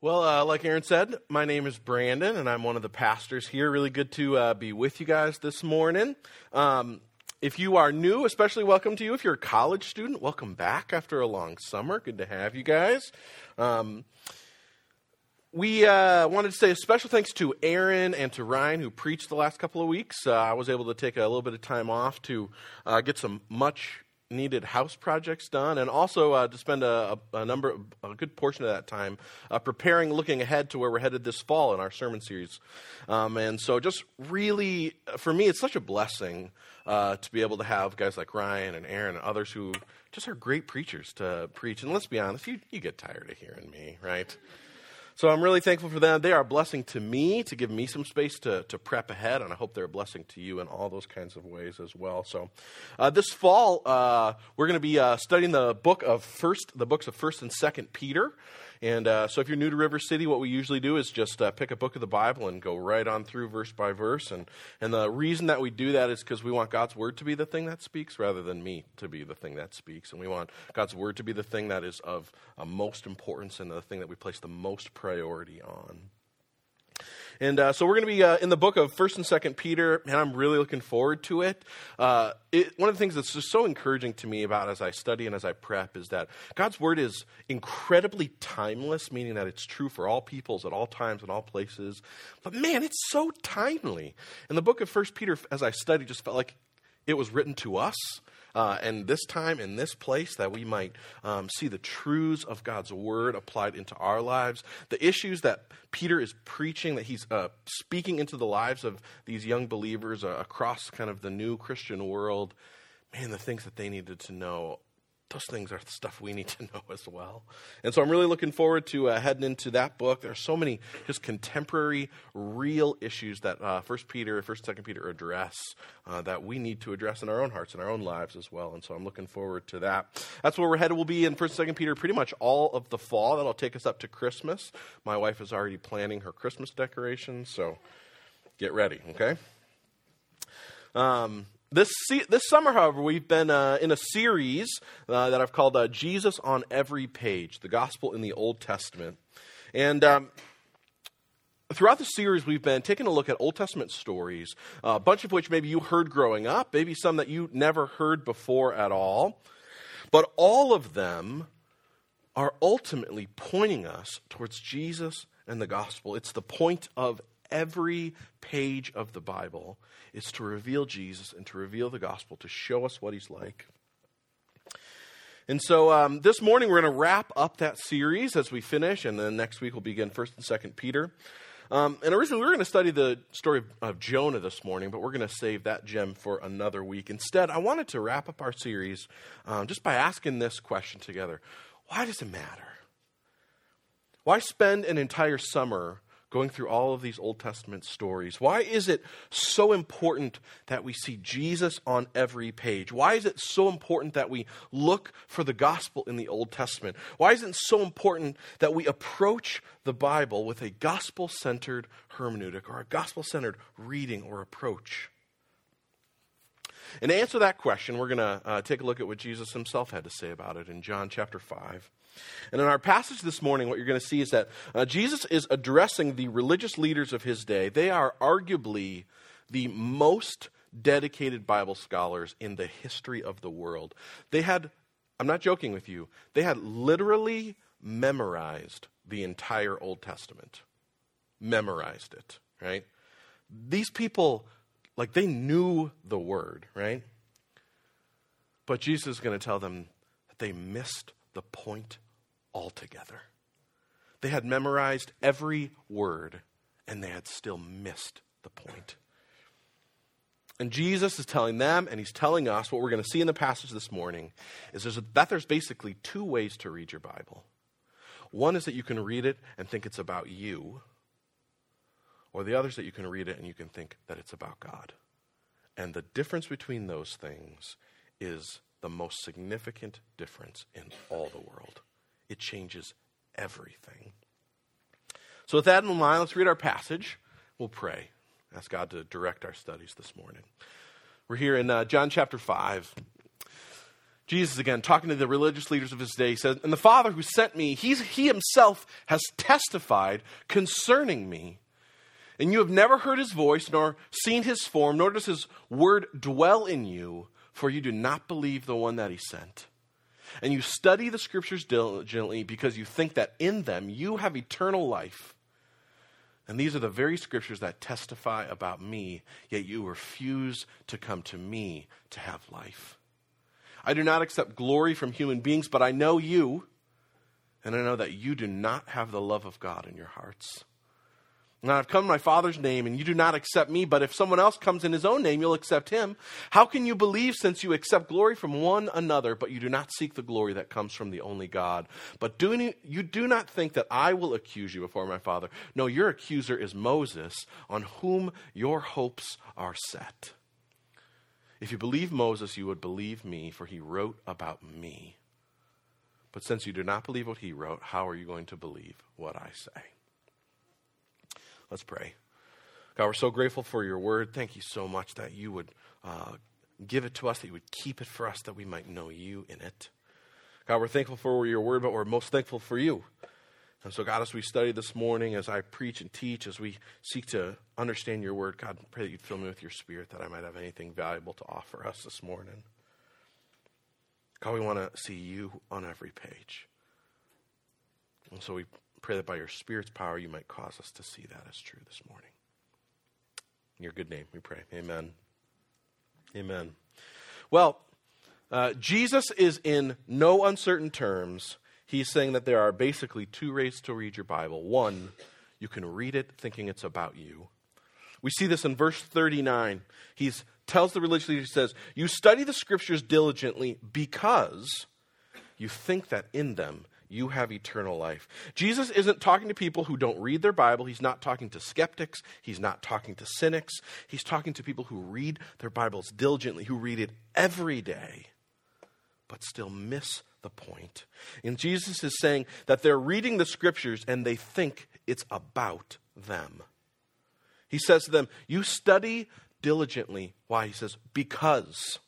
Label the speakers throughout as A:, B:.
A: Well, uh, like Aaron said, my name is Brandon, and I'm one of the pastors here. Really good to uh, be with you guys this morning. Um, if you are new, especially welcome to you. If you're a college student, welcome back after a long summer. Good to have you guys. Um, we uh, wanted to say a special thanks to Aaron and to Ryan who preached the last couple of weeks. Uh, I was able to take a little bit of time off to uh, get some much needed house projects done, and also uh, to spend a, a, number, a good portion of that time uh, preparing, looking ahead to where we're headed this fall in our sermon series. Um, and so, just really, for me, it's such a blessing uh, to be able to have guys like Ryan and Aaron and others who just are great preachers to preach. And let's be honest, you, you get tired of hearing me, right? So I'm really thankful for them. They are a blessing to me to give me some space to, to prep ahead, and I hope they're a blessing to you in all those kinds of ways as well. So uh, this fall, uh, we're going to be uh, studying the book of first, the books of First and Second Peter. And uh, so, if you're new to River City, what we usually do is just uh, pick a book of the Bible and go right on through verse by verse. And, and the reason that we do that is because we want God's Word to be the thing that speaks rather than me to be the thing that speaks. And we want God's Word to be the thing that is of uh, most importance and the thing that we place the most priority on. And uh, so we're going to be uh, in the book of First and Second Peter, and I'm really looking forward to it. Uh, it. One of the things that's just so encouraging to me about as I study and as I prep is that God's word is incredibly timeless, meaning that it's true for all peoples at all times and all places. But man, it's so timely. And the book of First Peter, as I studied, just felt like it was written to us uh, and this time in this place that we might um, see the truths of God's word applied into our lives. The issues that Peter is preaching, that he's uh, speaking into the lives of these young believers uh, across kind of the new Christian world. Man, the things that they needed to know those things are stuff we need to know as well. And so I'm really looking forward to uh, heading into that book. There are so many just contemporary, real issues that uh, First Peter, First, Second Peter address uh, that we need to address in our own hearts and our own lives as well. And so I'm looking forward to that. That's where we're headed. We'll be in First, Second Peter pretty much all of the fall. That'll take us up to Christmas. My wife is already planning her Christmas decorations, so get ready. Okay. Um, this, this summer, however, we've been uh, in a series uh, that I've called uh, Jesus on Every Page, the Gospel in the Old Testament. And um, throughout the series, we've been taking a look at Old Testament stories, a bunch of which maybe you heard growing up, maybe some that you never heard before at all. But all of them are ultimately pointing us towards Jesus and the gospel. It's the point of every page of the Bible is to reveal Jesus and to reveal the gospel, to show us what he's like. And so um, this morning we're going to wrap up that series as we finish, and then next week we'll begin First and Second Peter. Um, and originally we were going to study the story of, Jonah this morning, but we're going to save that gem for another week. Instead, I wanted to wrap up our series um, just by asking this question together: Why does it matter? Why spend an entire summer going through all of these Old Testament stories? Why is it so important that we see Jesus on every page? Why is it so important that we look for the gospel in the Old Testament? Why is it so important that we approach the Bible with a gospel centered hermeneutic or a gospel centered reading or approach? And to answer that question, we're going to uh, take a look at what Jesus himself had to say about it in John chapter 5. And in our passage this morning, what you're going to see is that uh, Jesus is addressing the religious leaders of his day. They are arguably the most dedicated Bible scholars in the history of the world. They had, I'm not joking with you, they had literally memorized the entire Old Testament. Memorized it, right? These people, like, they knew the word, right? But Jesus is going to tell them that they missed the point altogether. They had memorized every word, and they had still missed the point. And Jesus is telling them, and he's telling us what we're going to see in the passage this morning is there's that there's basically two ways to read your Bible. One is that you can read it and think it's about you, or the other is that you can read it and you can think that it's about God. And the difference between those things is the most significant difference in all the world it changes everything. So, with that in mind, let's read our passage. We'll pray. Ask God to direct our studies this morning. We're here in uh, John chapter 5. Jesus again, talking to the religious leaders of his day, he says, And the Father who sent me, he's, he himself has testified concerning me. And you have never heard his voice, nor seen his form, nor does his word dwell in you, for you do not believe the one that he sent. And you study the scriptures diligently because you think that in them you have eternal life. And these are the very scriptures that testify about me, yet you refuse to come to me to have life. I do not accept glory from human beings, but I know you, and I know that you do not have the love of God in your hearts. Now I've come in my Father's name, and you do not accept me, but if someone else comes in his own name, you'll accept him. How can you believe since you accept glory from one another, but you do not seek the glory that comes from the only God? But do, you do not think that I will accuse you before my Father. No, your accuser is Moses, on whom your hopes are set. If you believe Moses, you would believe me, for he wrote about me. But since you do not believe what he wrote, how are you going to believe what I say? Let's pray. God, we're so grateful for your word. Thank you so much that you would uh, give it to us, that you would keep it for us, that we might know you in it. God, we're thankful for your word, but we're most thankful for you. And so, God, as we study this morning, as I preach and teach, as we seek to understand your word, God, pray that you'd fill me with your spirit that I might have anything valuable to offer us this morning. God, we want to see you on every page. And so we pray that by your Spirit's power, you might cause us to see that as true this morning. In your good name, we pray. Amen. Amen. Well, uh, Jesus is in no uncertain terms he's saying that there are basically two ways to read your Bible. One, you can read it thinking it's about you. We see this in verse 39. He tells the religious leader, he says, You study the scriptures diligently because you think that in them you have eternal life. Jesus isn't talking to people who don't read their Bible. He's not talking to skeptics. He's not talking to cynics. He's talking to people who read their Bibles diligently, who read it every day, but still miss the point. And Jesus is saying that they're reading the scriptures and they think it's about them. He says to them, You study diligently. Why? He says, Because.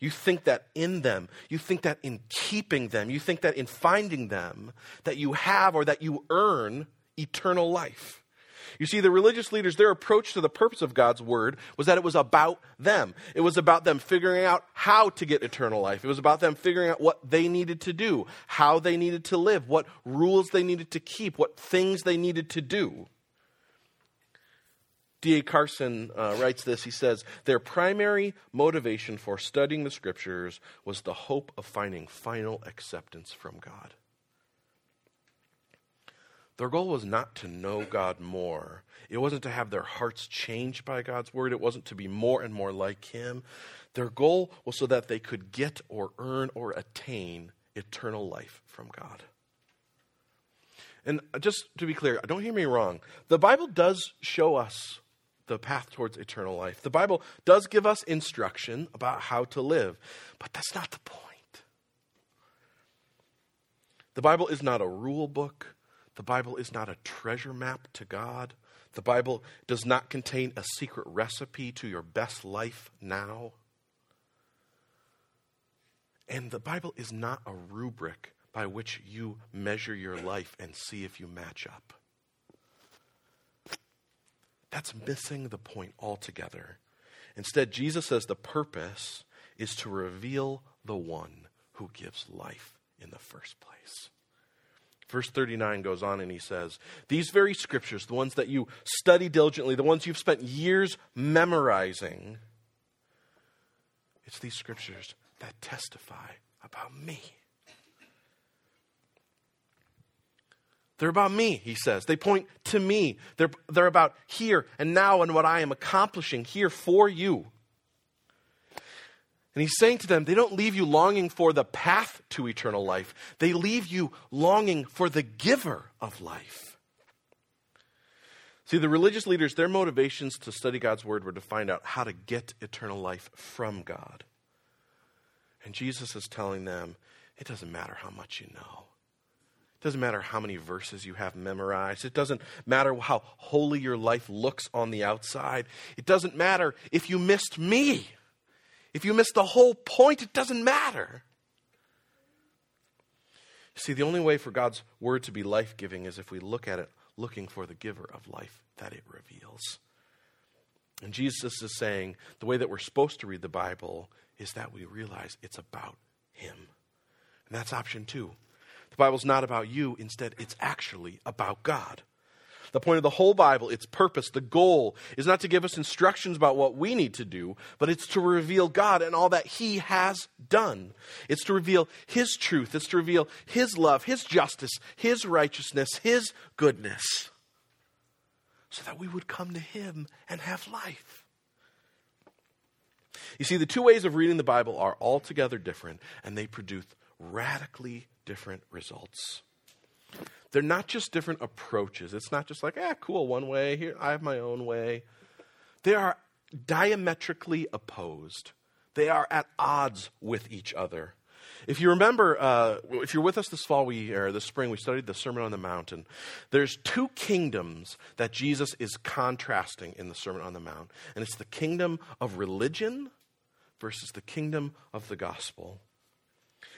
A: You think that in them, you think that in keeping them, you think that in finding them, that you have or that you earn eternal life. You see, the religious leaders, their approach to the purpose of God's word was that it was about them. It was about them figuring out how to get eternal life. It was about them figuring out what they needed to do, how they needed to live, what rules they needed to keep, what things they needed to do. D.A. Carson uh, writes this. He says, Their primary motivation for studying the scriptures was the hope of finding final acceptance from God. Their goal was not to know God more. It wasn't to have their hearts changed by God's word. It wasn't to be more and more like Him. Their goal was so that they could get or earn or attain eternal life from God. And just to be clear, don't hear me wrong. The Bible does show us the path towards eternal life. The Bible does give us instruction about how to live, but that's not the point. The Bible is not a rule book. The Bible is not a treasure map to God. The Bible does not contain a secret recipe to your best life now. And the Bible is not a rubric by which you measure your life and see if you match up. That's missing the point altogether. Instead, Jesus says the purpose is to reveal the one who gives life in the first place. Verse 39 goes on and he says, These very scriptures, the ones that you study diligently, the ones you've spent years memorizing, it's these scriptures that testify about me. They're about me, he says. They point to me. They're, they're about here and now and what I am accomplishing here for you. And he's saying to them, they don't leave you longing for the path to eternal life, they leave you longing for the giver of life. See, the religious leaders, their motivations to study God's word were to find out how to get eternal life from God. And Jesus is telling them, it doesn't matter how much you know. It doesn't matter how many verses you have memorized. It doesn't matter how holy your life looks on the outside. It doesn't matter if you missed me. If you missed the whole point, it doesn't matter. See, the only way for God's word to be life giving is if we look at it looking for the giver of life that it reveals. And Jesus is saying the way that we're supposed to read the Bible is that we realize it's about Him. And that's option two. Bible's not about you, instead, it's actually about God. The point of the whole Bible, its purpose, the goal, is not to give us instructions about what we need to do, but it's to reveal God and all that He has done. It's to reveal His truth, it's to reveal His love, His justice, His righteousness, His goodness, so that we would come to Him and have life. You see, the two ways of reading the Bible are altogether different, and they produce radically different results. They're not just different approaches. It's not just like, ah, cool, one way, here, I have my own way. They are diametrically opposed, they are at odds with each other. If you remember, uh, if you're with us this fall, we or this spring, we studied the Sermon on the Mountain. There's two kingdoms that Jesus is contrasting in the Sermon on the Mount, and it's the kingdom of religion versus the kingdom of the gospel.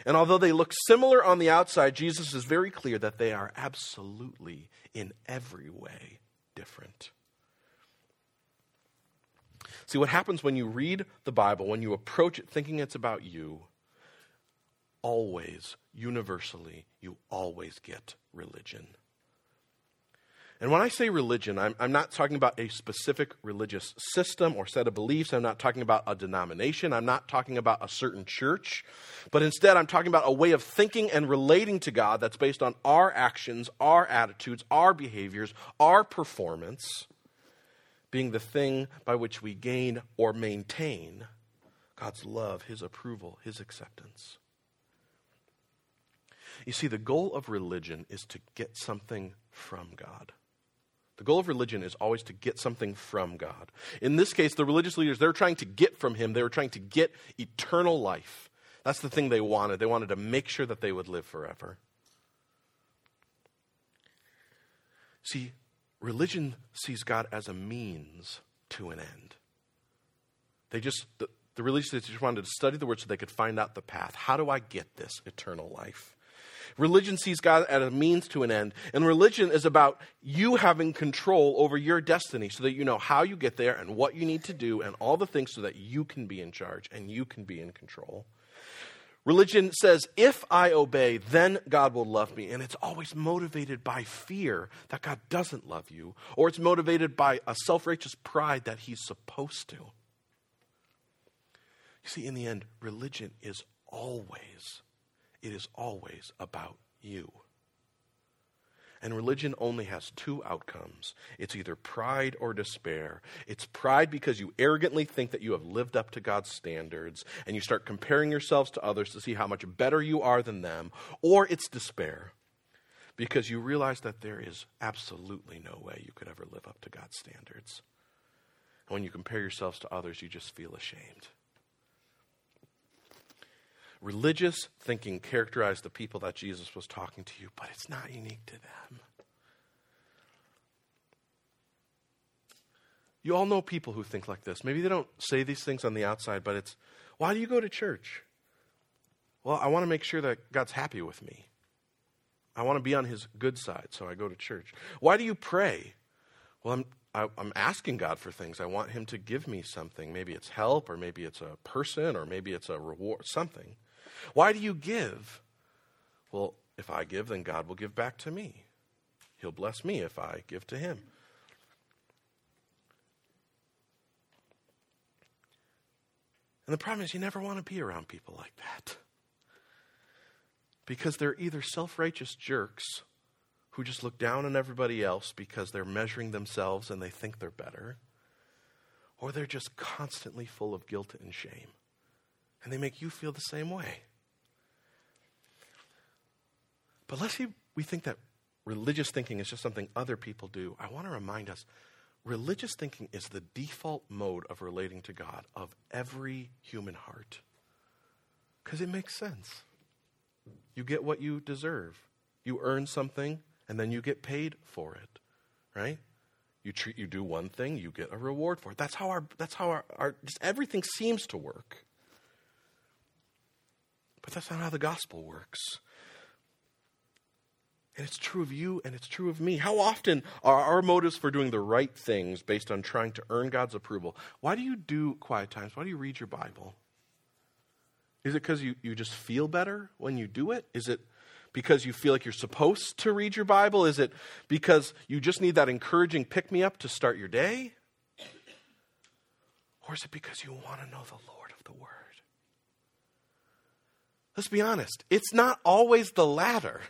A: And although they look similar on the outside, Jesus is very clear that they are absolutely, in every way, different. See, what happens when you read the Bible, when you approach it thinking it's about you, always, universally, you always get religion. And when I say religion, I'm, I'm, not talking about a specific religious system or set of beliefs. I'm not talking about a denomination. I'm not talking about a certain church. But instead, I'm talking about a way of thinking and relating to God that's based on our actions, our attitudes, our behaviors, our performance being the thing by which we gain or maintain God's love, His approval, His acceptance. You see, the goal of religion is to get something from God. The goal of religion is always to get something from God. In this case, the religious leaders, they were trying to get from him, they were trying to get eternal life. That's the thing they wanted. They wanted to make sure that they would live forever. See, religion sees God as a means to an end. They just, the, the religious leaders just wanted to study the word so they could find out the path. How do I get this eternal life? Religion sees God as a means to an end. And religion is about you having control over your destiny so that you know how you get there and what you need to do and all the things so that you can be in charge and you can be in control. Religion says, if I obey, then God will love me. And it's always motivated by fear that God doesn't love you, or it's motivated by a self righteous pride that He's supposed to. You see, in the end, religion is always it is always about you. And religion only has two outcomes it's either pride or despair. It's pride because you arrogantly think that you have lived up to God's standards and you start comparing yourselves to others to see how much better you are than them, or it's despair because you realize that there is absolutely no way you could ever live up to God's standards. And when you compare yourselves to others, you just feel ashamed. Religious thinking characterized the people that Jesus was talking to you, but it's not unique to them. You all know people who think like this. Maybe they don't say these things on the outside, but it's, why do you go to church? Well, I want to make sure that God's happy with me. I want to be on his good side, so I go to church. Why do you pray? Well, I'm, I, am i am asking God for things. I want him to give me something. Maybe it's help, or maybe it's a person, or maybe it's a reward, something. Why do you give? Well, if I give, then God will give back to me. He'll bless me if I give to Him. And the problem is, you never want to be around people like that. Because they're either self righteous jerks who just look down on everybody else because they're measuring themselves and they think they're better, or they're just constantly full of guilt and shame. And they make you feel the same way. But let's see, we think that religious thinking is just something other people do, I want to remind us religious thinking is the default mode of relating to God of every human heart. Because it makes sense. You get what you deserve. You earn something, and then you get paid for it, right? You treat, you do one thing, you get a reward for it. That's how our, that's how our, our just everything seems to work. But that's not how the gospel works. And it's true of you and it's true of me. How often are our motives for doing the right things based on trying to earn God's approval? Why do you do quiet times? Why do you read your Bible? Is it because you, you just feel better when you do it? Is it because you feel like you're supposed to read your Bible? Is it because you just need that encouraging pick me up to start your day? Or is it because you want to know the Lord of the Word? Let's be honest, it's not always the latter.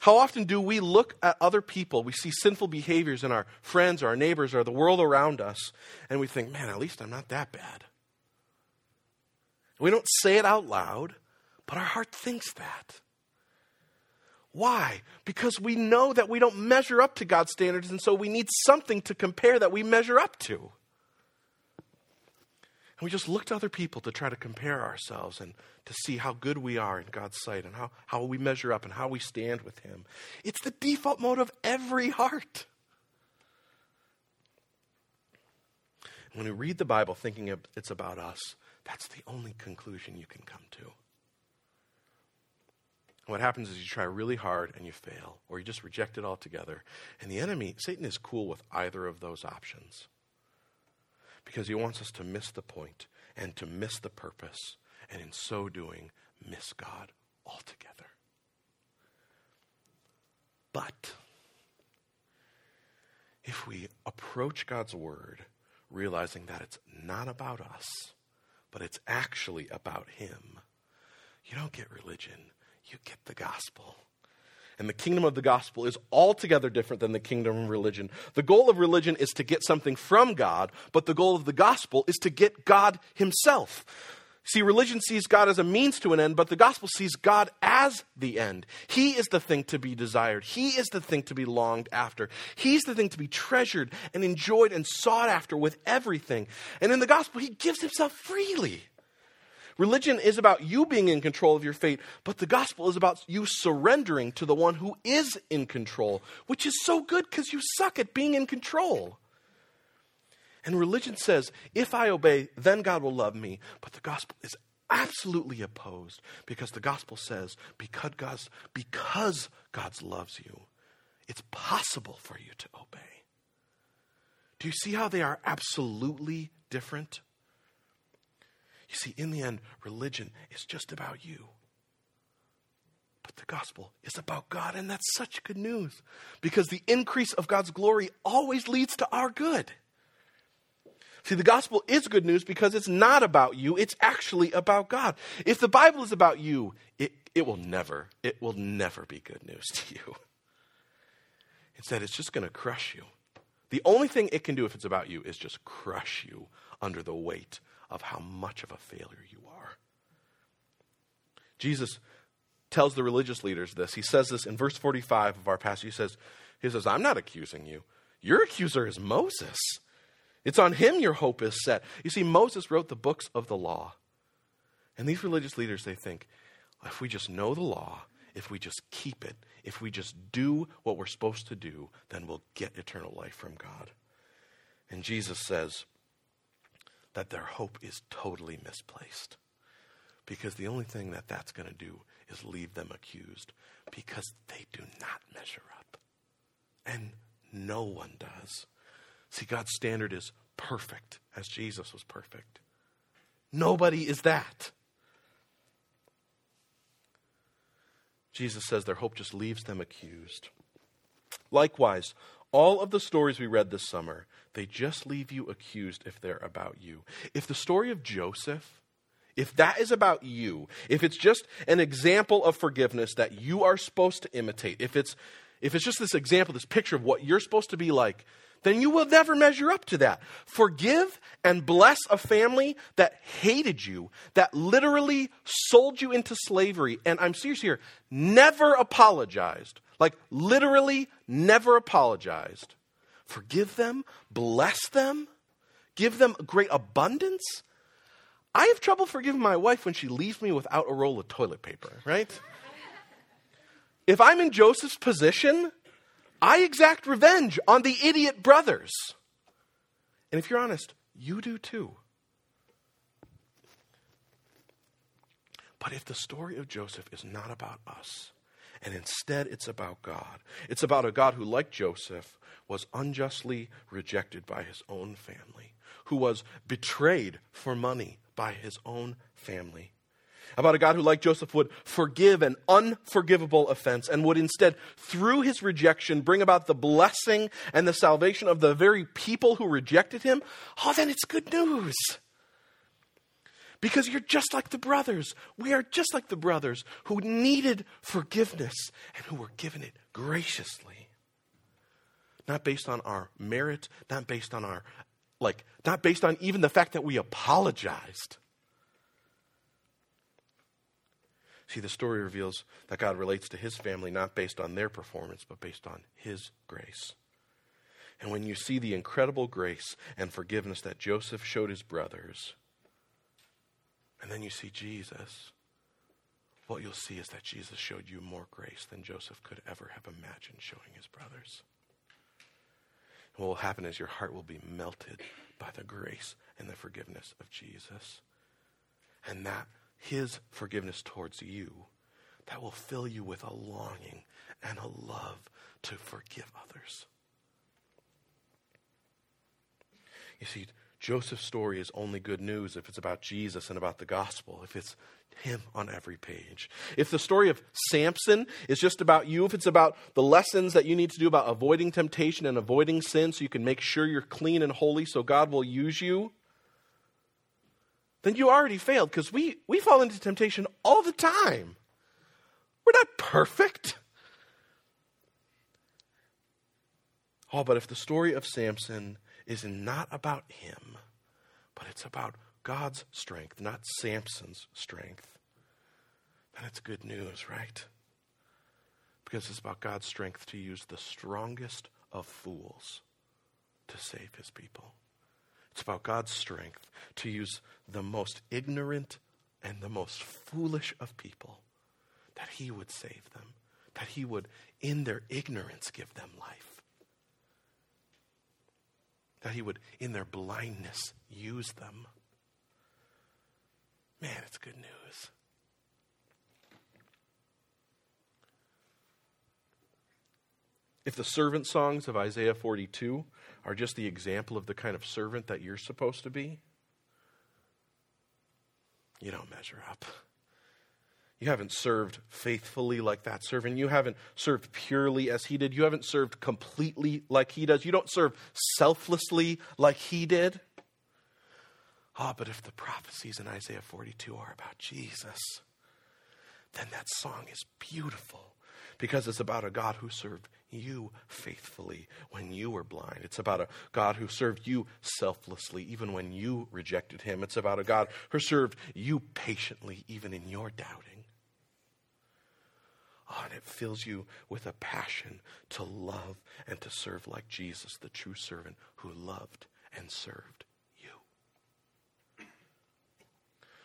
A: How often do we look at other people, we see sinful behaviors in our friends or our neighbors or the world around us, and we think, man, at least I'm not that bad. We don't say it out loud, but our heart thinks that. Why? Because we know that we don't measure up to God's standards, and so we need something to compare that we measure up to. And we just look to other people to try to compare ourselves and to see how good we are in God's sight and how, how we measure up and how we stand with Him. It's the default mode of every heart. When we read the Bible thinking it's about us, that's the only conclusion you can come to. What happens is you try really hard and you fail, or you just reject it altogether. And the enemy, Satan, is cool with either of those options because he wants us to miss the point and to miss the purpose, and in so doing, miss God altogether. But if we approach God's word realizing that it's not about us, but it's actually about Him, you don't get religion, you get the gospel. And the kingdom of the gospel is altogether different than the kingdom of religion. The goal of religion is to get something from God, but the goal of the gospel is to get God Himself. See, religion sees God as a means to an end, but the gospel sees God as the end. He is the thing to be desired. He is the thing to be longed after. He's the thing to be treasured and enjoyed and sought after with everything. And in the gospel, He gives Himself freely. Religion is about you being in control of your fate, but the gospel is about you surrendering to the one who is in control, which is so good because you suck at being in control. And religion says, if I obey, then God will love me. But the gospel is absolutely opposed because the gospel says, because, God's, because God loves you, it's possible for you to obey. Do you see how they are absolutely different? You see, in the end, religion is just about you. But the gospel is about God, and that's such good news because the increase of God's glory always leads to our good. See, the gospel is good news because it's not about you, it's actually about God. If the Bible is about you, it, it will never, it will never be good news to you. Instead, it's just going to crush you. The only thing it can do if it's about you is just crush you under the weight of how much of a failure you are. Jesus tells the religious leaders this. He says this in verse 45 of our passage. He says, he says, I'm not accusing you. Your accuser is Moses. It's on him your hope is set. You see, Moses wrote the books of the law. And these religious leaders, they think, if we just know the law, if we just keep it, if we just do what we're supposed to do, then we'll get eternal life from God. And Jesus says, that their hope is totally misplaced. Because the only thing that that's going to do is leave them accused because they do not measure up. And no one does. See, God's standard is perfect, as Jesus was perfect. Nobody is that. Jesus says their hope just leaves them accused. Likewise, all of the stories we read this summer, they just leave you accused if they're about you. If the story of Joseph, if that is about you, if it's just an example of forgiveness that you are supposed to imitate, if it's if it's just this example, this picture of what you're supposed to be like, then you will never measure up to that. Forgive and bless a family that hated you, that literally sold you into slavery, and I'm serious here, never apologized like, literally, never apologized. Forgive them, bless them, give them great abundance. I have trouble forgiving my wife when she leaves me without a roll of toilet paper, right? if I'm in Joseph's position, I exact revenge on the idiot brothers. And if you're honest, you do too. But if the story of Joseph is not about us, and instead it's about God, it's about a God who, like Joseph, was unjustly rejected by his own family, who was betrayed for money by his own family. About a God who, like Joseph, would forgive an unforgivable offense and would instead, through his rejection, bring about the blessing and the salvation of the very people who rejected him. Oh, then it's good news. Because you're just like the brothers. We are just like the brothers who needed forgiveness and who were given it graciously. Not based on our merit, not based on our, like, not based on even the fact that we apologized. See, the story reveals that God relates to his family not based on their performance, but based on his grace. And when you see the incredible grace and forgiveness that Joseph showed his brothers, and then you see Jesus, what you'll see is that Jesus showed you more grace than Joseph could ever have imagined showing his brothers. And what will happen is your heart will be melted by the grace and the forgiveness of Jesus. And that his forgiveness towards you, that will fill you with a longing and a love to forgive others. You see, Joseph's story is only good news if it's about Jesus and about the gospel, if it's him on every page. If the story of Samson is just about you, if it's about the lessons that you need to do about avoiding temptation and avoiding sin so you can make sure you're clean and holy so God will use you, then you already failed because we, we fall into temptation all the time. We're not perfect. Oh, but if the story of Samson is not about him, but it's about God's strength, not Samson's strength, then it's good news, right? Because it's about God's strength to use the strongest of fools to save his people. It's about God's strength to use the most ignorant and the most foolish of people that he would save them, that he would, in their ignorance, give them life that he would, in their blindness, use them. Man, it's good news. If the servant songs of Isaiah 42 are just the example of the kind of servant that you're supposed to be, you don't measure up. You haven't served faithfully like that servant. You haven't served purely as he did. You haven't served completely like he does. You don't serve selflessly like he did. Ah, oh, but if the prophecies in Isaiah 42 are about Jesus, then that song is beautiful because it's about a God who served you faithfully when you were blind. It's about a God who served you selflessly even when you rejected him. It's about a God who served you patiently even in your doubting. Oh, and it fills you with a passion to love and to serve like Jesus, the true servant who loved and served you.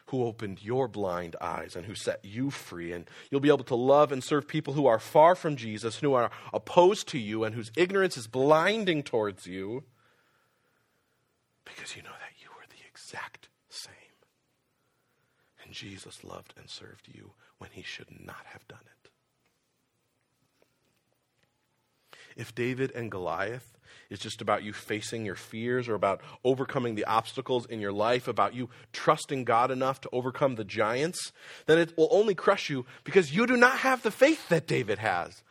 A: Who opened your blind eyes and who set you free. And you'll be able to love and serve people who are far from Jesus, who are opposed to you, and whose ignorance is blinding towards you because you know that you were the exact same. And Jesus loved and served you when he should not have done it. if David and Goliath is just about you facing your fears or about overcoming the obstacles in your life, about you trusting God enough to overcome the giants, then it will only crush you because you do not have the faith that David has.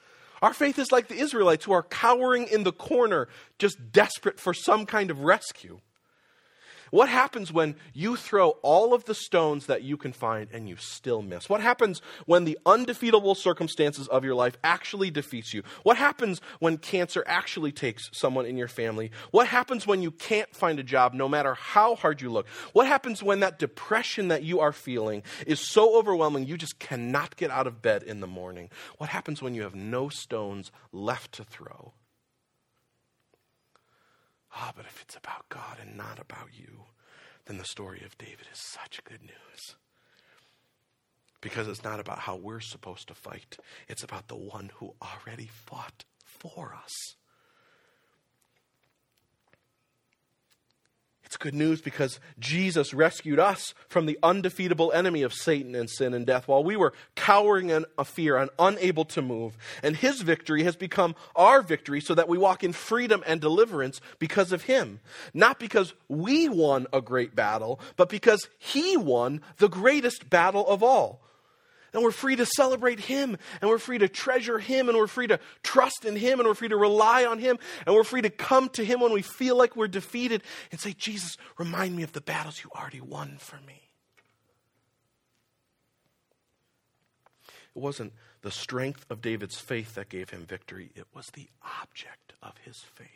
A: Our faith is like the Israelites who are cowering in the corner, just desperate for some kind of rescue. What happens when you throw all of the stones that you can find and you still miss? What happens when the undefeatable circumstances of your life actually defeats you? What happens when cancer actually takes someone in your family? What happens when you can't find a job no matter how hard you look? What happens when that depression that you are feeling is so overwhelming you just cannot get out of bed in the morning? What happens when you have no stones left to throw? Ah, but if it's about God and not about you, then the story of David is such good news. Because it's not about how we're supposed to fight, it's about the one who already fought for us. It's good news because Jesus rescued us from the undefeatable enemy of Satan and sin and death while we were cowering in a fear and unable to move. And his victory has become our victory so that we walk in freedom and deliverance because of him. Not because we won a great battle, but because he won the greatest battle of all. And we're free to celebrate Him, and we're free to treasure Him, and we're free to trust in Him, and we're free to rely on Him, and we're free to come to Him when we feel like we're defeated and say, Jesus, remind me of the battles you already won for me. It wasn't the strength of David's faith that gave him victory, it was the object of his faith.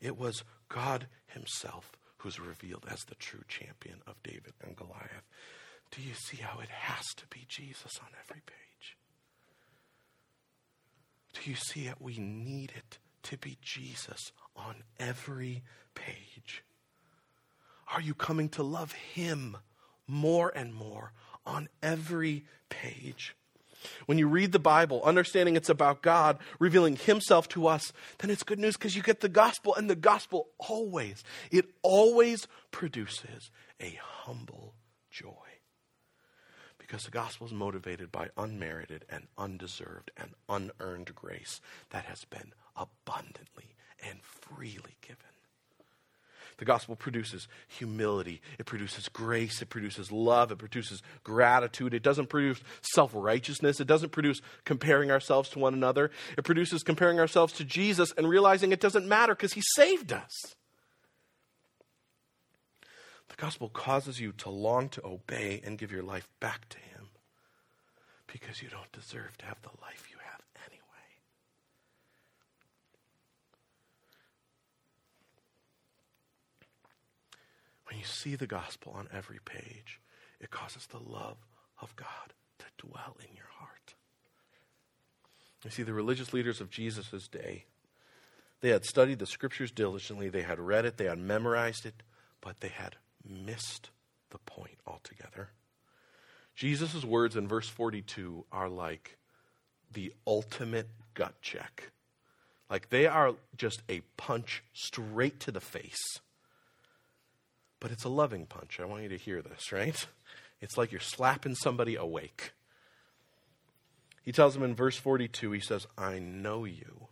A: It was God Himself who's revealed as the true champion of David and Goliath. Do you see how it has to be Jesus on every page? Do you see that we need it to be Jesus on every page? Are you coming to love Him more and more on every page? When you read the Bible, understanding it's about God revealing Himself to us, then it's good news because you get the gospel, and the gospel always, it always produces a humble joy because the gospel is motivated by unmerited and undeserved and unearned grace that has been abundantly and freely given. The gospel produces humility. It produces grace. It produces love. It produces gratitude. It doesn't produce self righteousness. It doesn't produce comparing ourselves to one another. It produces comparing ourselves to Jesus and realizing it doesn't matter because he saved us. The gospel causes you to long to obey and give your life back to Him because you don't deserve to have the life you have anyway. When you see the gospel on every page, it causes the love of God to dwell in your heart. You see, the religious leaders of Jesus' day, they had studied the scriptures diligently, they had read it, they had memorized it, but they had missed the point altogether. Jesus' words in verse 42 are like the ultimate gut check. Like they are just a punch straight to the face. But it's a loving punch. I want you to hear this, right? It's like you're slapping somebody awake. He tells them in verse 42, he says, I know you.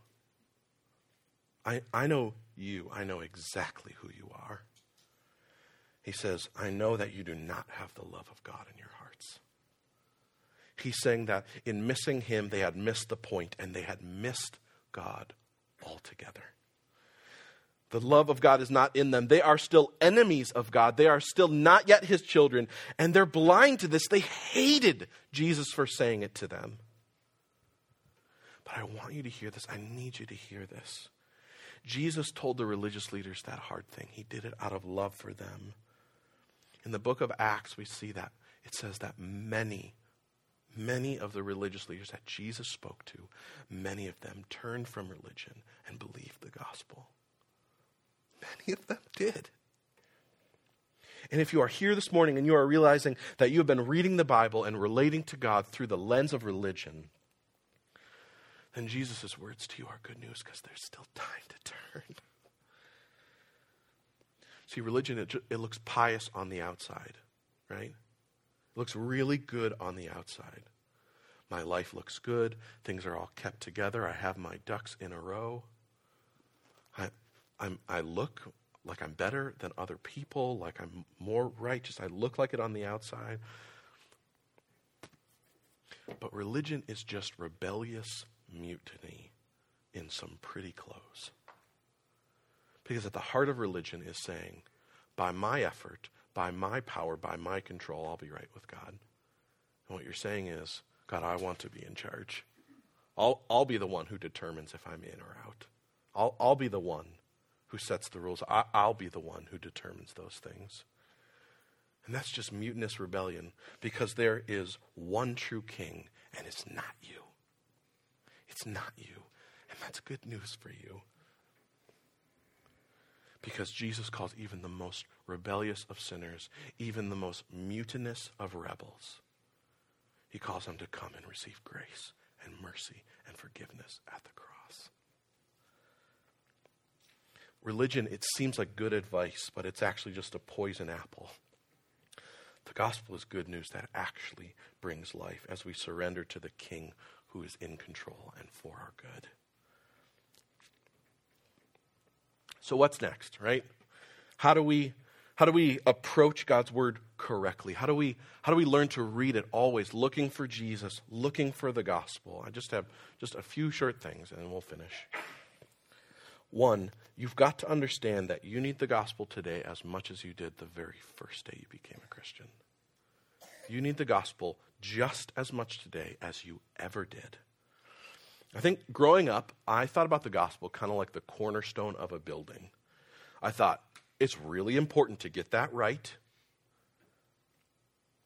A: I, I know you. I know exactly who you are. He says, I know that you do not have the love of God in your hearts. He's saying that in missing him, they had missed the point and they had missed God altogether. The love of God is not in them. They are still enemies of God. They are still not yet his children, and they're blind to this. They hated Jesus for saying it to them. But I want you to hear this. I need you to hear this. Jesus told the religious leaders that hard thing. He did it out of love for them. In the book of Acts, we see that it says that many, many of the religious leaders that Jesus spoke to, many of them turned from religion and believed the gospel. Many of them did. And if you are here this morning and you are realizing that you have been reading the Bible and relating to God through the lens of religion, then Jesus' words to you are good news because there's still time to turn. See, religion, it, it looks pious on the outside, right? It looks really good on the outside. My life looks good. Things are all kept together. I have my ducks in a row. I, I'm, I look like I'm better than other people, like I'm more righteous. I look like it on the outside. But religion is just rebellious mutiny in some pretty clothes. Because at the heart of religion is saying, by my effort, by my power, by my control, I'll be right with God. And what you're saying is, God, I want to be in charge. I'll, I'll be the one who determines if I'm in or out. I'll, I'll be the one who sets the rules. I, I'll be the one who determines those things. And that's just mutinous rebellion because there is one true king, and it's not you. It's not you. And that's good news for you. Because Jesus calls even the most rebellious of sinners, even the most mutinous of rebels, he calls them to come and receive grace and mercy and forgiveness at the cross. religion, it seems like good advice, but it's actually just a poison apple. The gospel is good news that actually brings life as we surrender to the King who is in control and for our good. So, what's next, right? How do we how do we approach God's word correctly? How do we how do we learn to read it always looking for Jesus, looking for the gospel? I just have just a few short things and we'll finish. One, you've got to understand that you need the gospel today as much as you did the very first day you became a Christian. You need the gospel just as much today as you ever did. I think growing up, I thought about the gospel kind of like the cornerstone of a building. I thought, it's really important to get that right.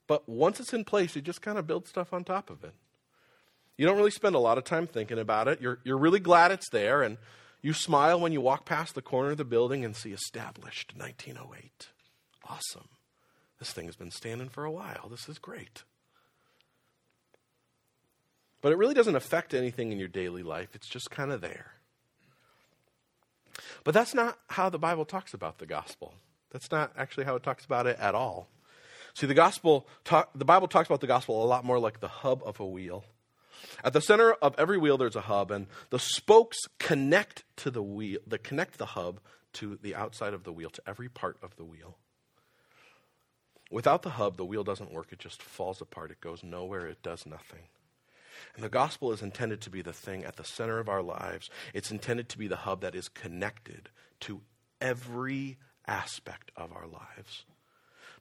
A: But once it's in place, you just kind of build stuff on top of it. You don't really spend a lot of time thinking about it. You're, you're really glad it's there, and you smile when you walk past the corner of the building and see established 1908. Awesome. This thing has been standing for a while. This is great. But it really doesn't affect anything in your daily life, it's just kind of there. But that's not how the Bible talks about the gospel. That's not actually how it talks about it at all. See, the gospel, talk, the Bible talks about the gospel a lot more like the hub of a wheel. At the center of every wheel, there's a hub, and the spokes connect to the wheel, that connect the hub to the outside of the wheel, to every part of the wheel. Without the hub, the wheel doesn't work. It just falls apart. It goes nowhere. It does nothing. And the gospel is intended to be the thing at the center of our lives. It's intended to be the hub that is connected to every aspect of our lives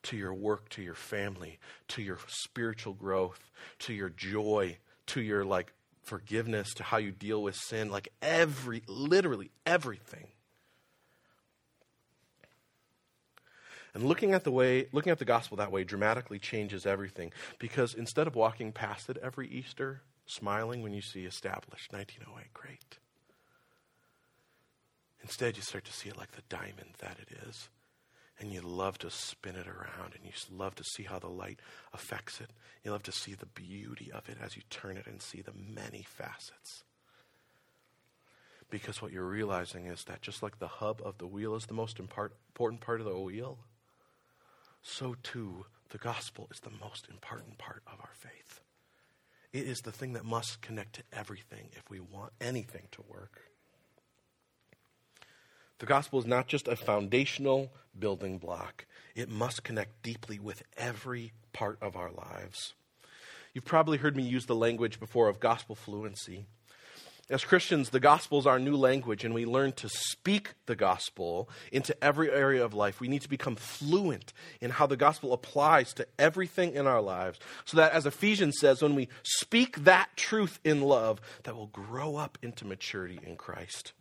A: to your work, to your family, to your spiritual growth, to your joy, to your like forgiveness, to how you deal with sin, like every, literally everything. And looking at the way, looking at the gospel that way dramatically changes everything because instead of walking past it every Easter, smiling when you see established 1908, great. Instead, you start to see it like the diamond that it is. And you love to spin it around and you love to see how the light affects it. You love to see the beauty of it as you turn it and see the many facets. Because what you're realizing is that just like the hub of the wheel is the most important part of the wheel, so too the gospel is the most important part of our faith. It is the thing that must connect to everything if we want anything to work. The gospel is not just a foundational building block, it must connect deeply with every part of our lives. You've probably heard me use the language before of gospel fluency. As Christians, the gospel is our new language, and we learn to speak the gospel into every area of life. We need to become fluent in how the gospel applies to everything in our lives, so that, as Ephesians says, when we speak that truth in love, that will grow up into maturity in Christ.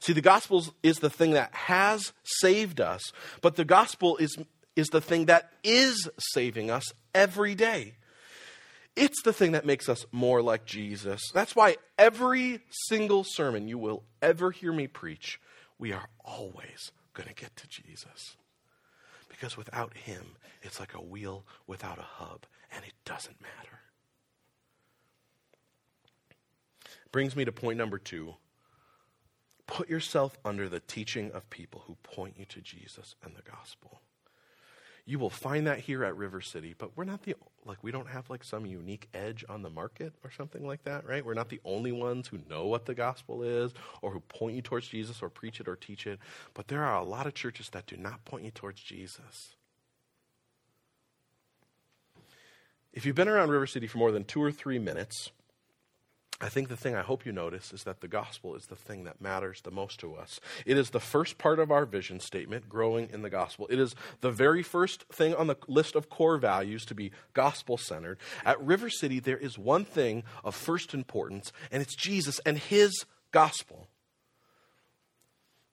A: See, the gospel is the thing that has saved us, but the gospel is, is the thing that is saving us every day. It's the thing that makes us more like Jesus. That's why every single sermon you will ever hear me preach, we are always going to get to Jesus. Because without him, it's like a wheel without a hub, and it doesn't matter. Brings me to point number two. Put yourself under the teaching of people who point you to Jesus and the gospel. You will find that here at River City, but we're not the like we don't have like some unique edge on the market or something like that, right? We're not the only ones who know what the gospel is or who point you towards Jesus or preach it or teach it, but there are a lot of churches that do not point you towards Jesus. If you've been around River City for more than 2 or 3 minutes, I think the thing I hope you notice is that the gospel is the thing that matters the most to us. It is the first part of our vision statement, growing in the gospel. It is the very first thing on the list of core values to be gospel centered. At River City, there is one thing of first importance, and it's Jesus and his gospel.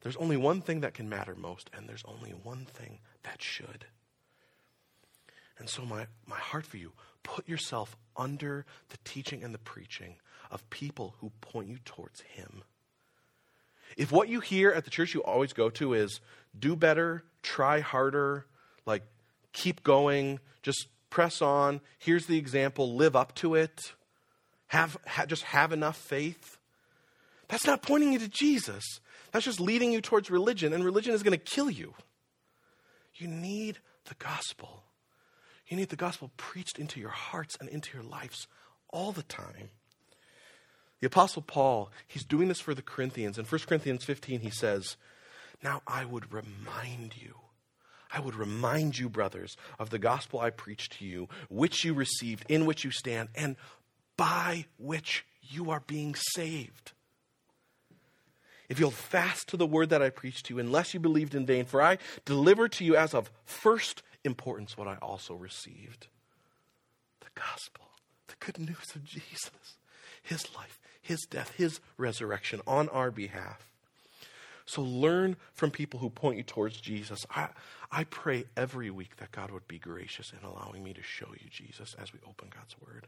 A: There's only one thing that can matter most, and there's only one thing that should. And so, my, my heart for you put yourself under the teaching and the preaching of people who point you towards Him. If what you hear at the church you always go to is do better, try harder, like keep going, just press on, here's the example, live up to it, have, ha, just have enough faith, That's not pointing you to Jesus. That's just leading you towards religion, and religion is going to kill you. You need the gospel. You need the gospel preached into your hearts and into your lives all the time. The Apostle Paul, he's doing this for the Corinthians. In 1 Corinthians 15, he says, Now I would remind you, I would remind you, brothers, of the gospel I preached to you, which you received, in which you stand, and by which you are being saved. If you'll fast to the word that I preached to you, unless you believed in vain, for I delivered to you as of first importance what I also received the gospel, the good news of Jesus, his life, his death, his resurrection on our behalf. So learn from people who point you towards Jesus. I, I pray every week that God would be gracious in allowing me to show you Jesus as we open God's Word.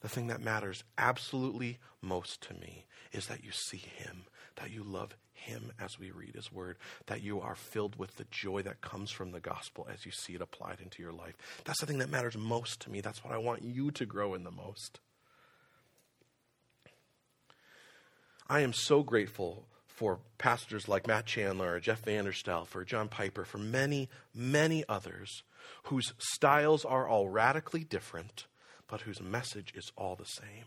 A: The thing that matters absolutely most to me is that you see Him, that you love Him as we read His Word, that you are filled with the joy that comes from the gospel as you see it applied into your life. That's the thing that matters most to me. That's what I want you to grow in the most. I am so grateful for pastors like Matt Chandler or Jeff Vanderstelt, for John Piper, for many, many others whose styles are all radically different but whose message is all the same.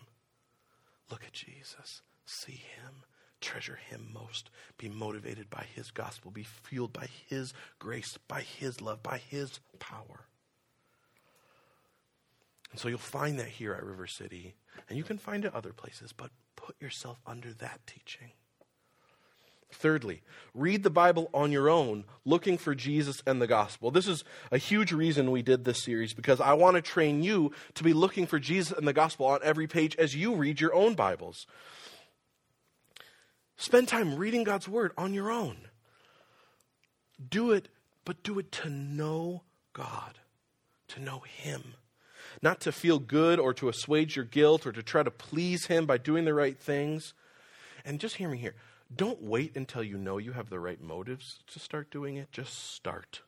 A: Look at Jesus, see him, treasure him most, be motivated by his gospel, be fueled by his grace, by his love, by his power. And so you'll find that here at River City, and you can find it other places, but put yourself under that teaching. Thirdly, read the Bible on your own, looking for Jesus and the gospel. This is a huge reason we did this series because I want to train you to be looking for Jesus and the gospel on every page as you read your own Bibles. Spend time reading God's word on your own. Do it, but do it to know God, to know Him. Not to feel good or to assuage your guilt or to try to please Him by doing the right things. And just hear me here don't wait until you know you have the right motives to start doing it. Just start.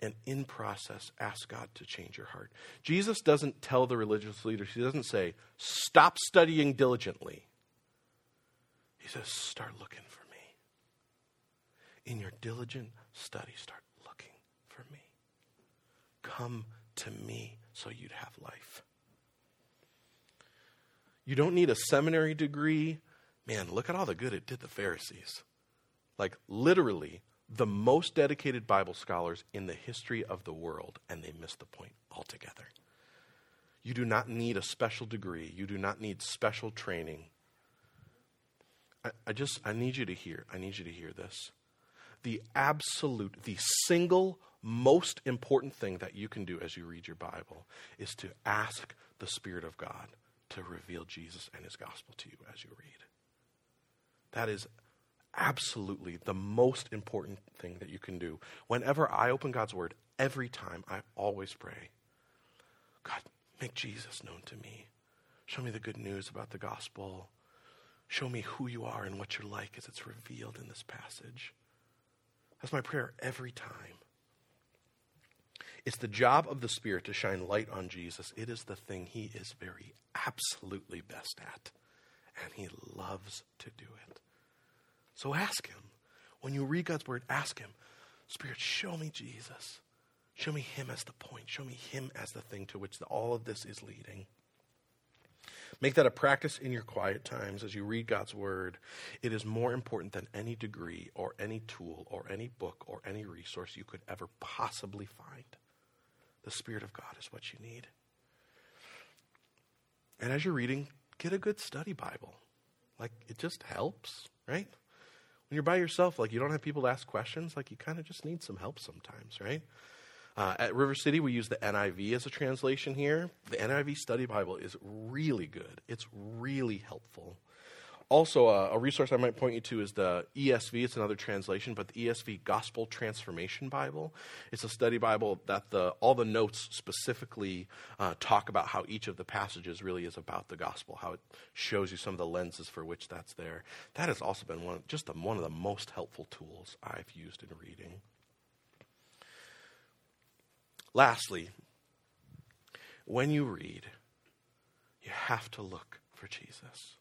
A: And in process, ask God to change your heart. Jesus doesn't tell the religious leaders, He doesn't say, stop studying diligently. He says, start looking for me. In your diligent study, start looking for me. Come to me so you'd have life. You don't need a seminary degree man, look at all the good it did the Pharisees. Like, literally, the most dedicated Bible scholars in the history of the world, and they missed the point altogether. You do not need a special degree, you do not need special training. I, I just, I need you to hear, I need you to hear this. The absolute, the single most important thing that you can do as you read your Bible is to ask the Spirit of God to reveal Jesus and His gospel to you as you read. That is absolutely the most important thing that you can do. Whenever I open God's Word, every time, I always pray God, make Jesus known to me. Show me the good news about the gospel. Show me who you are and what you're like as it's revealed in this passage. That's my prayer every time. It's the job of the Spirit to shine light on Jesus. It is the thing He is very absolutely best at, and He loves to do it. So ask Him. When you read God's Word, ask Him, Spirit, show me Jesus. Show me Him as the point. Show me Him as the thing to which the, all of this is leading. Make that a practice in your quiet times as you read God's Word. It is more important than any degree or any tool or any book or any resource you could ever possibly find. The Spirit of God is what you need. And as you're reading, get a good study Bible. Like, it just helps, right? When you're by yourself, like you don't have people to ask questions, like you kind of just need some help sometimes, right? Uh, at River City, we use the NIV as a translation here. The NIV Study Bible is really good, it's really helpful. Also, uh, a resource I might point you to is the ESV. It's another translation, but the ESV Gospel Transformation Bible. It's a study Bible that the, all the notes specifically uh, talk about how each of the passages really is about the gospel, how it shows you some of the lenses for which that's there. That has also been one, just the, one of the most helpful tools I've used in reading. Lastly, when you read, you have to look for Jesus.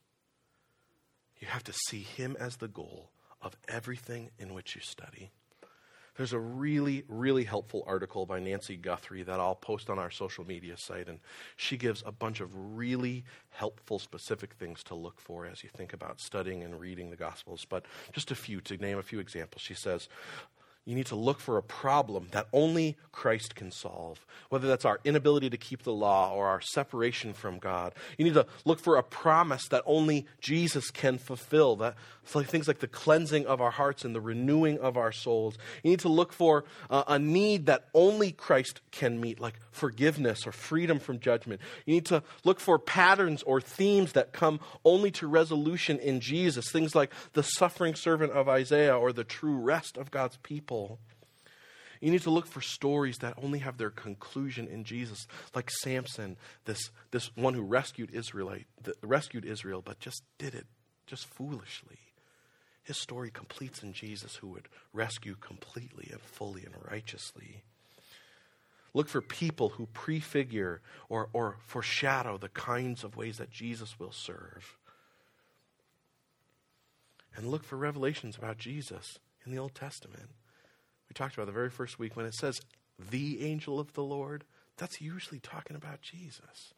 A: You have to see Him as the goal of everything in which you study. There's a really, really helpful article by Nancy Guthrie that I'll post on our social media site, and she gives a bunch of really helpful, specific things to look for as you think about studying and reading the Gospels. But just a few, to name a few examples. She says, you need to look for a problem that only Christ can solve, whether that's our inability to keep the law or our separation from God. You need to look for a promise that only Jesus can fulfill. That like things like the cleansing of our hearts and the renewing of our souls. You need to look for uh, a need that only Christ can meet, like forgiveness or freedom from judgment. You need to look for patterns or themes that come only to resolution in Jesus. Things like the suffering servant of Isaiah or the true rest of God's people people. You need to look for stories that only have their conclusion in Jesus, like Samson, this, this one who rescued Israelite, rescued Israel, but just did it just foolishly. His story completes in Jesus, who would rescue completely and fully and righteously. Look for people who prefigure or, or foreshadow the kinds of ways that Jesus will serve. And look for revelations about Jesus in the Old Testament. We talked about the very first week when it says the angel of the Lord, that's usually talking about Jesus.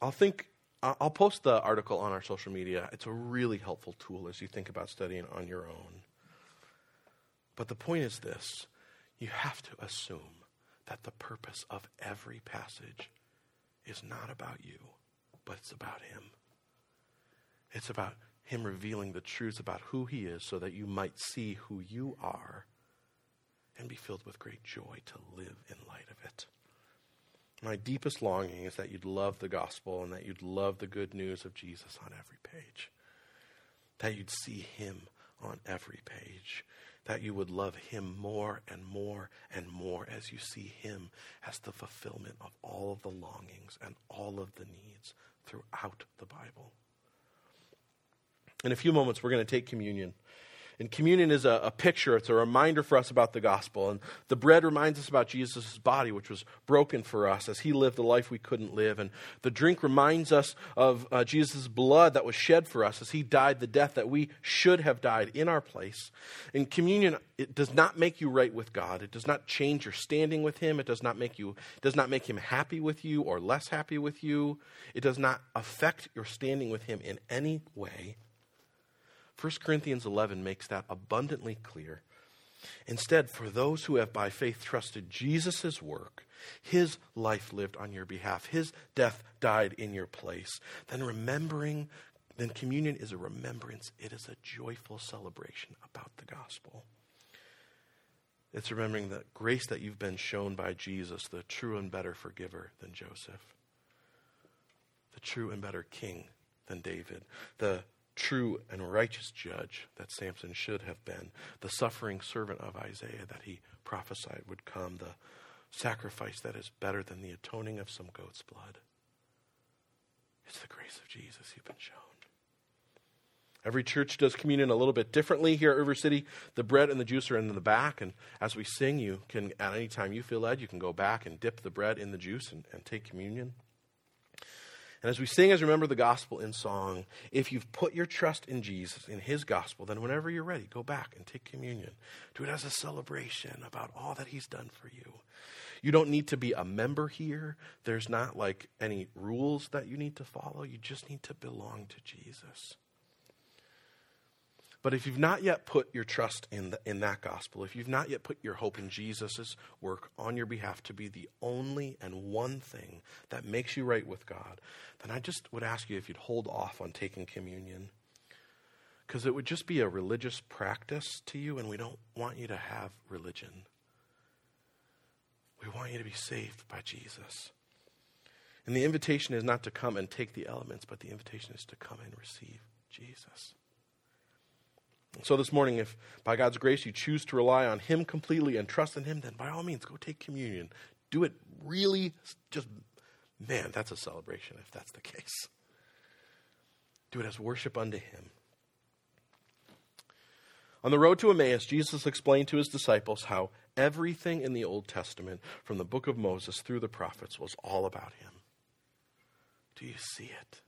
A: I'll think I'll post the article on our social media. It's a really helpful tool as you think about studying on your own. But the point is this you have to assume that the purpose of every passage is not about you, but it's about Him. It's about him revealing the truths about who He is so that you might see who you are and be filled with great joy to live in light of it. My deepest longing is that you'd love the gospel and that you'd love the good news of Jesus on every page. That you'd see Him on every page. That you would love Him more and more and more as you see Him as the fulfillment of all of the longings and all of the needs throughout the Bible. In a few moments, we're going to take communion. And communion is a, a, picture, it's a reminder for us about the gospel. And the bread reminds us about Jesus' body, which was broken for us as he lived the life we couldn't live. And the drink reminds us of uh, Jesus' blood that was shed for us as he died the death that we should have died in our place. In communion, it does not make you right with God. It does not change your standing with him. It does not make you does not make him happy with you or less happy with you. It does not affect your standing with him in any way. 1 Corinthians 11 makes that abundantly clear. Instead, for those who have by faith trusted Jesus' work, his life lived on your behalf, his death died in your place, then remembering, then communion is a remembrance. It is a joyful celebration about the gospel. It's remembering the grace that you've been shown by Jesus, the true and better forgiver than Joseph, the true and better king than David, the true and righteous judge that Samson should have been, the suffering servant of Isaiah that he prophesied would come, the sacrifice that is better than the atoning of some goat's blood. It's the grace of Jesus you've been shown. Every church does communion a little bit differently here at River City. The bread and the juice are in the back, and as we sing, you can, at any time you feel led, you can go back and dip the bread in the juice and, and take communion. And as we sing as remember the gospel in song, if you've put your trust in Jesus, in his gospel, then whenever you're ready, go back and take communion. Do it as a celebration about all that he's done for you. You don't need to be a member here. There's not like any rules that you need to follow. You just need to belong to Jesus. But if you've not yet put your trust in, the, in that gospel, if you've not yet put your hope in Jesus' work on your behalf to be the only and one thing that makes you right with God, then I just would ask you if you'd hold off on taking communion. Because it would just be a religious practice to you, and we don't want you to have religion. We want you to be saved by Jesus. And the invitation is not to come and take the elements, but the invitation is to come and receive Jesus. So, this morning, if by God's grace you choose to rely on Him completely and trust in Him, then by all means go take communion. Do it really, just, man, that's a celebration if that's the case. Do it as worship unto Him. On the road to Emmaus, Jesus explained to his disciples how everything in the Old Testament, from the book of Moses through the prophets, was all about Him. Do you see it?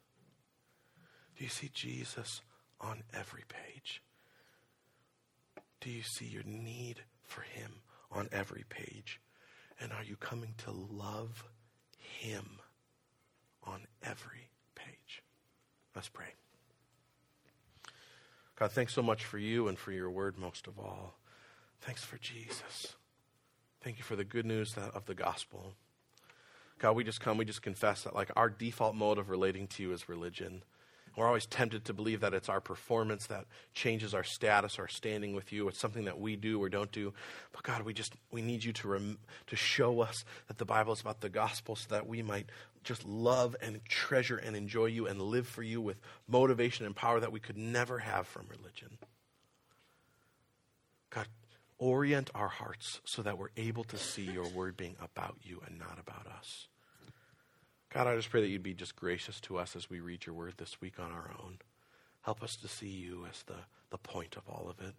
A: Do you see Jesus on every page? Do you see your need for Him on every page? And are you coming to love Him on every page? Let's pray. God, thanks so much for you and for your word most of all. Thanks for Jesus. Thank you for the good news of the gospel. God, we just come, we just confess that like our default mode of relating to you is religion. We're always tempted to believe that it's our performance that changes our status, our standing with you. It's something that we do or don't do. But God, we just we need you to rem, to show us that the Bible is about the gospel, so that we might just love and treasure and enjoy you and live for you with motivation and power that we could never have from religion. God, orient our hearts so that we're able to see your word being about you and not about us. God, I just pray that you'd be just gracious to us as we read your word this week on our own. Help us to see you as the, the point of all of it.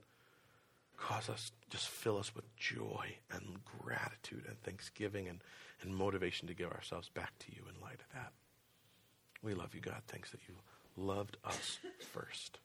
A: Cause us, just fill us with joy and gratitude and thanksgiving and, and motivation to give ourselves back to you in light of that. We love you, God. Thanks that you loved us first.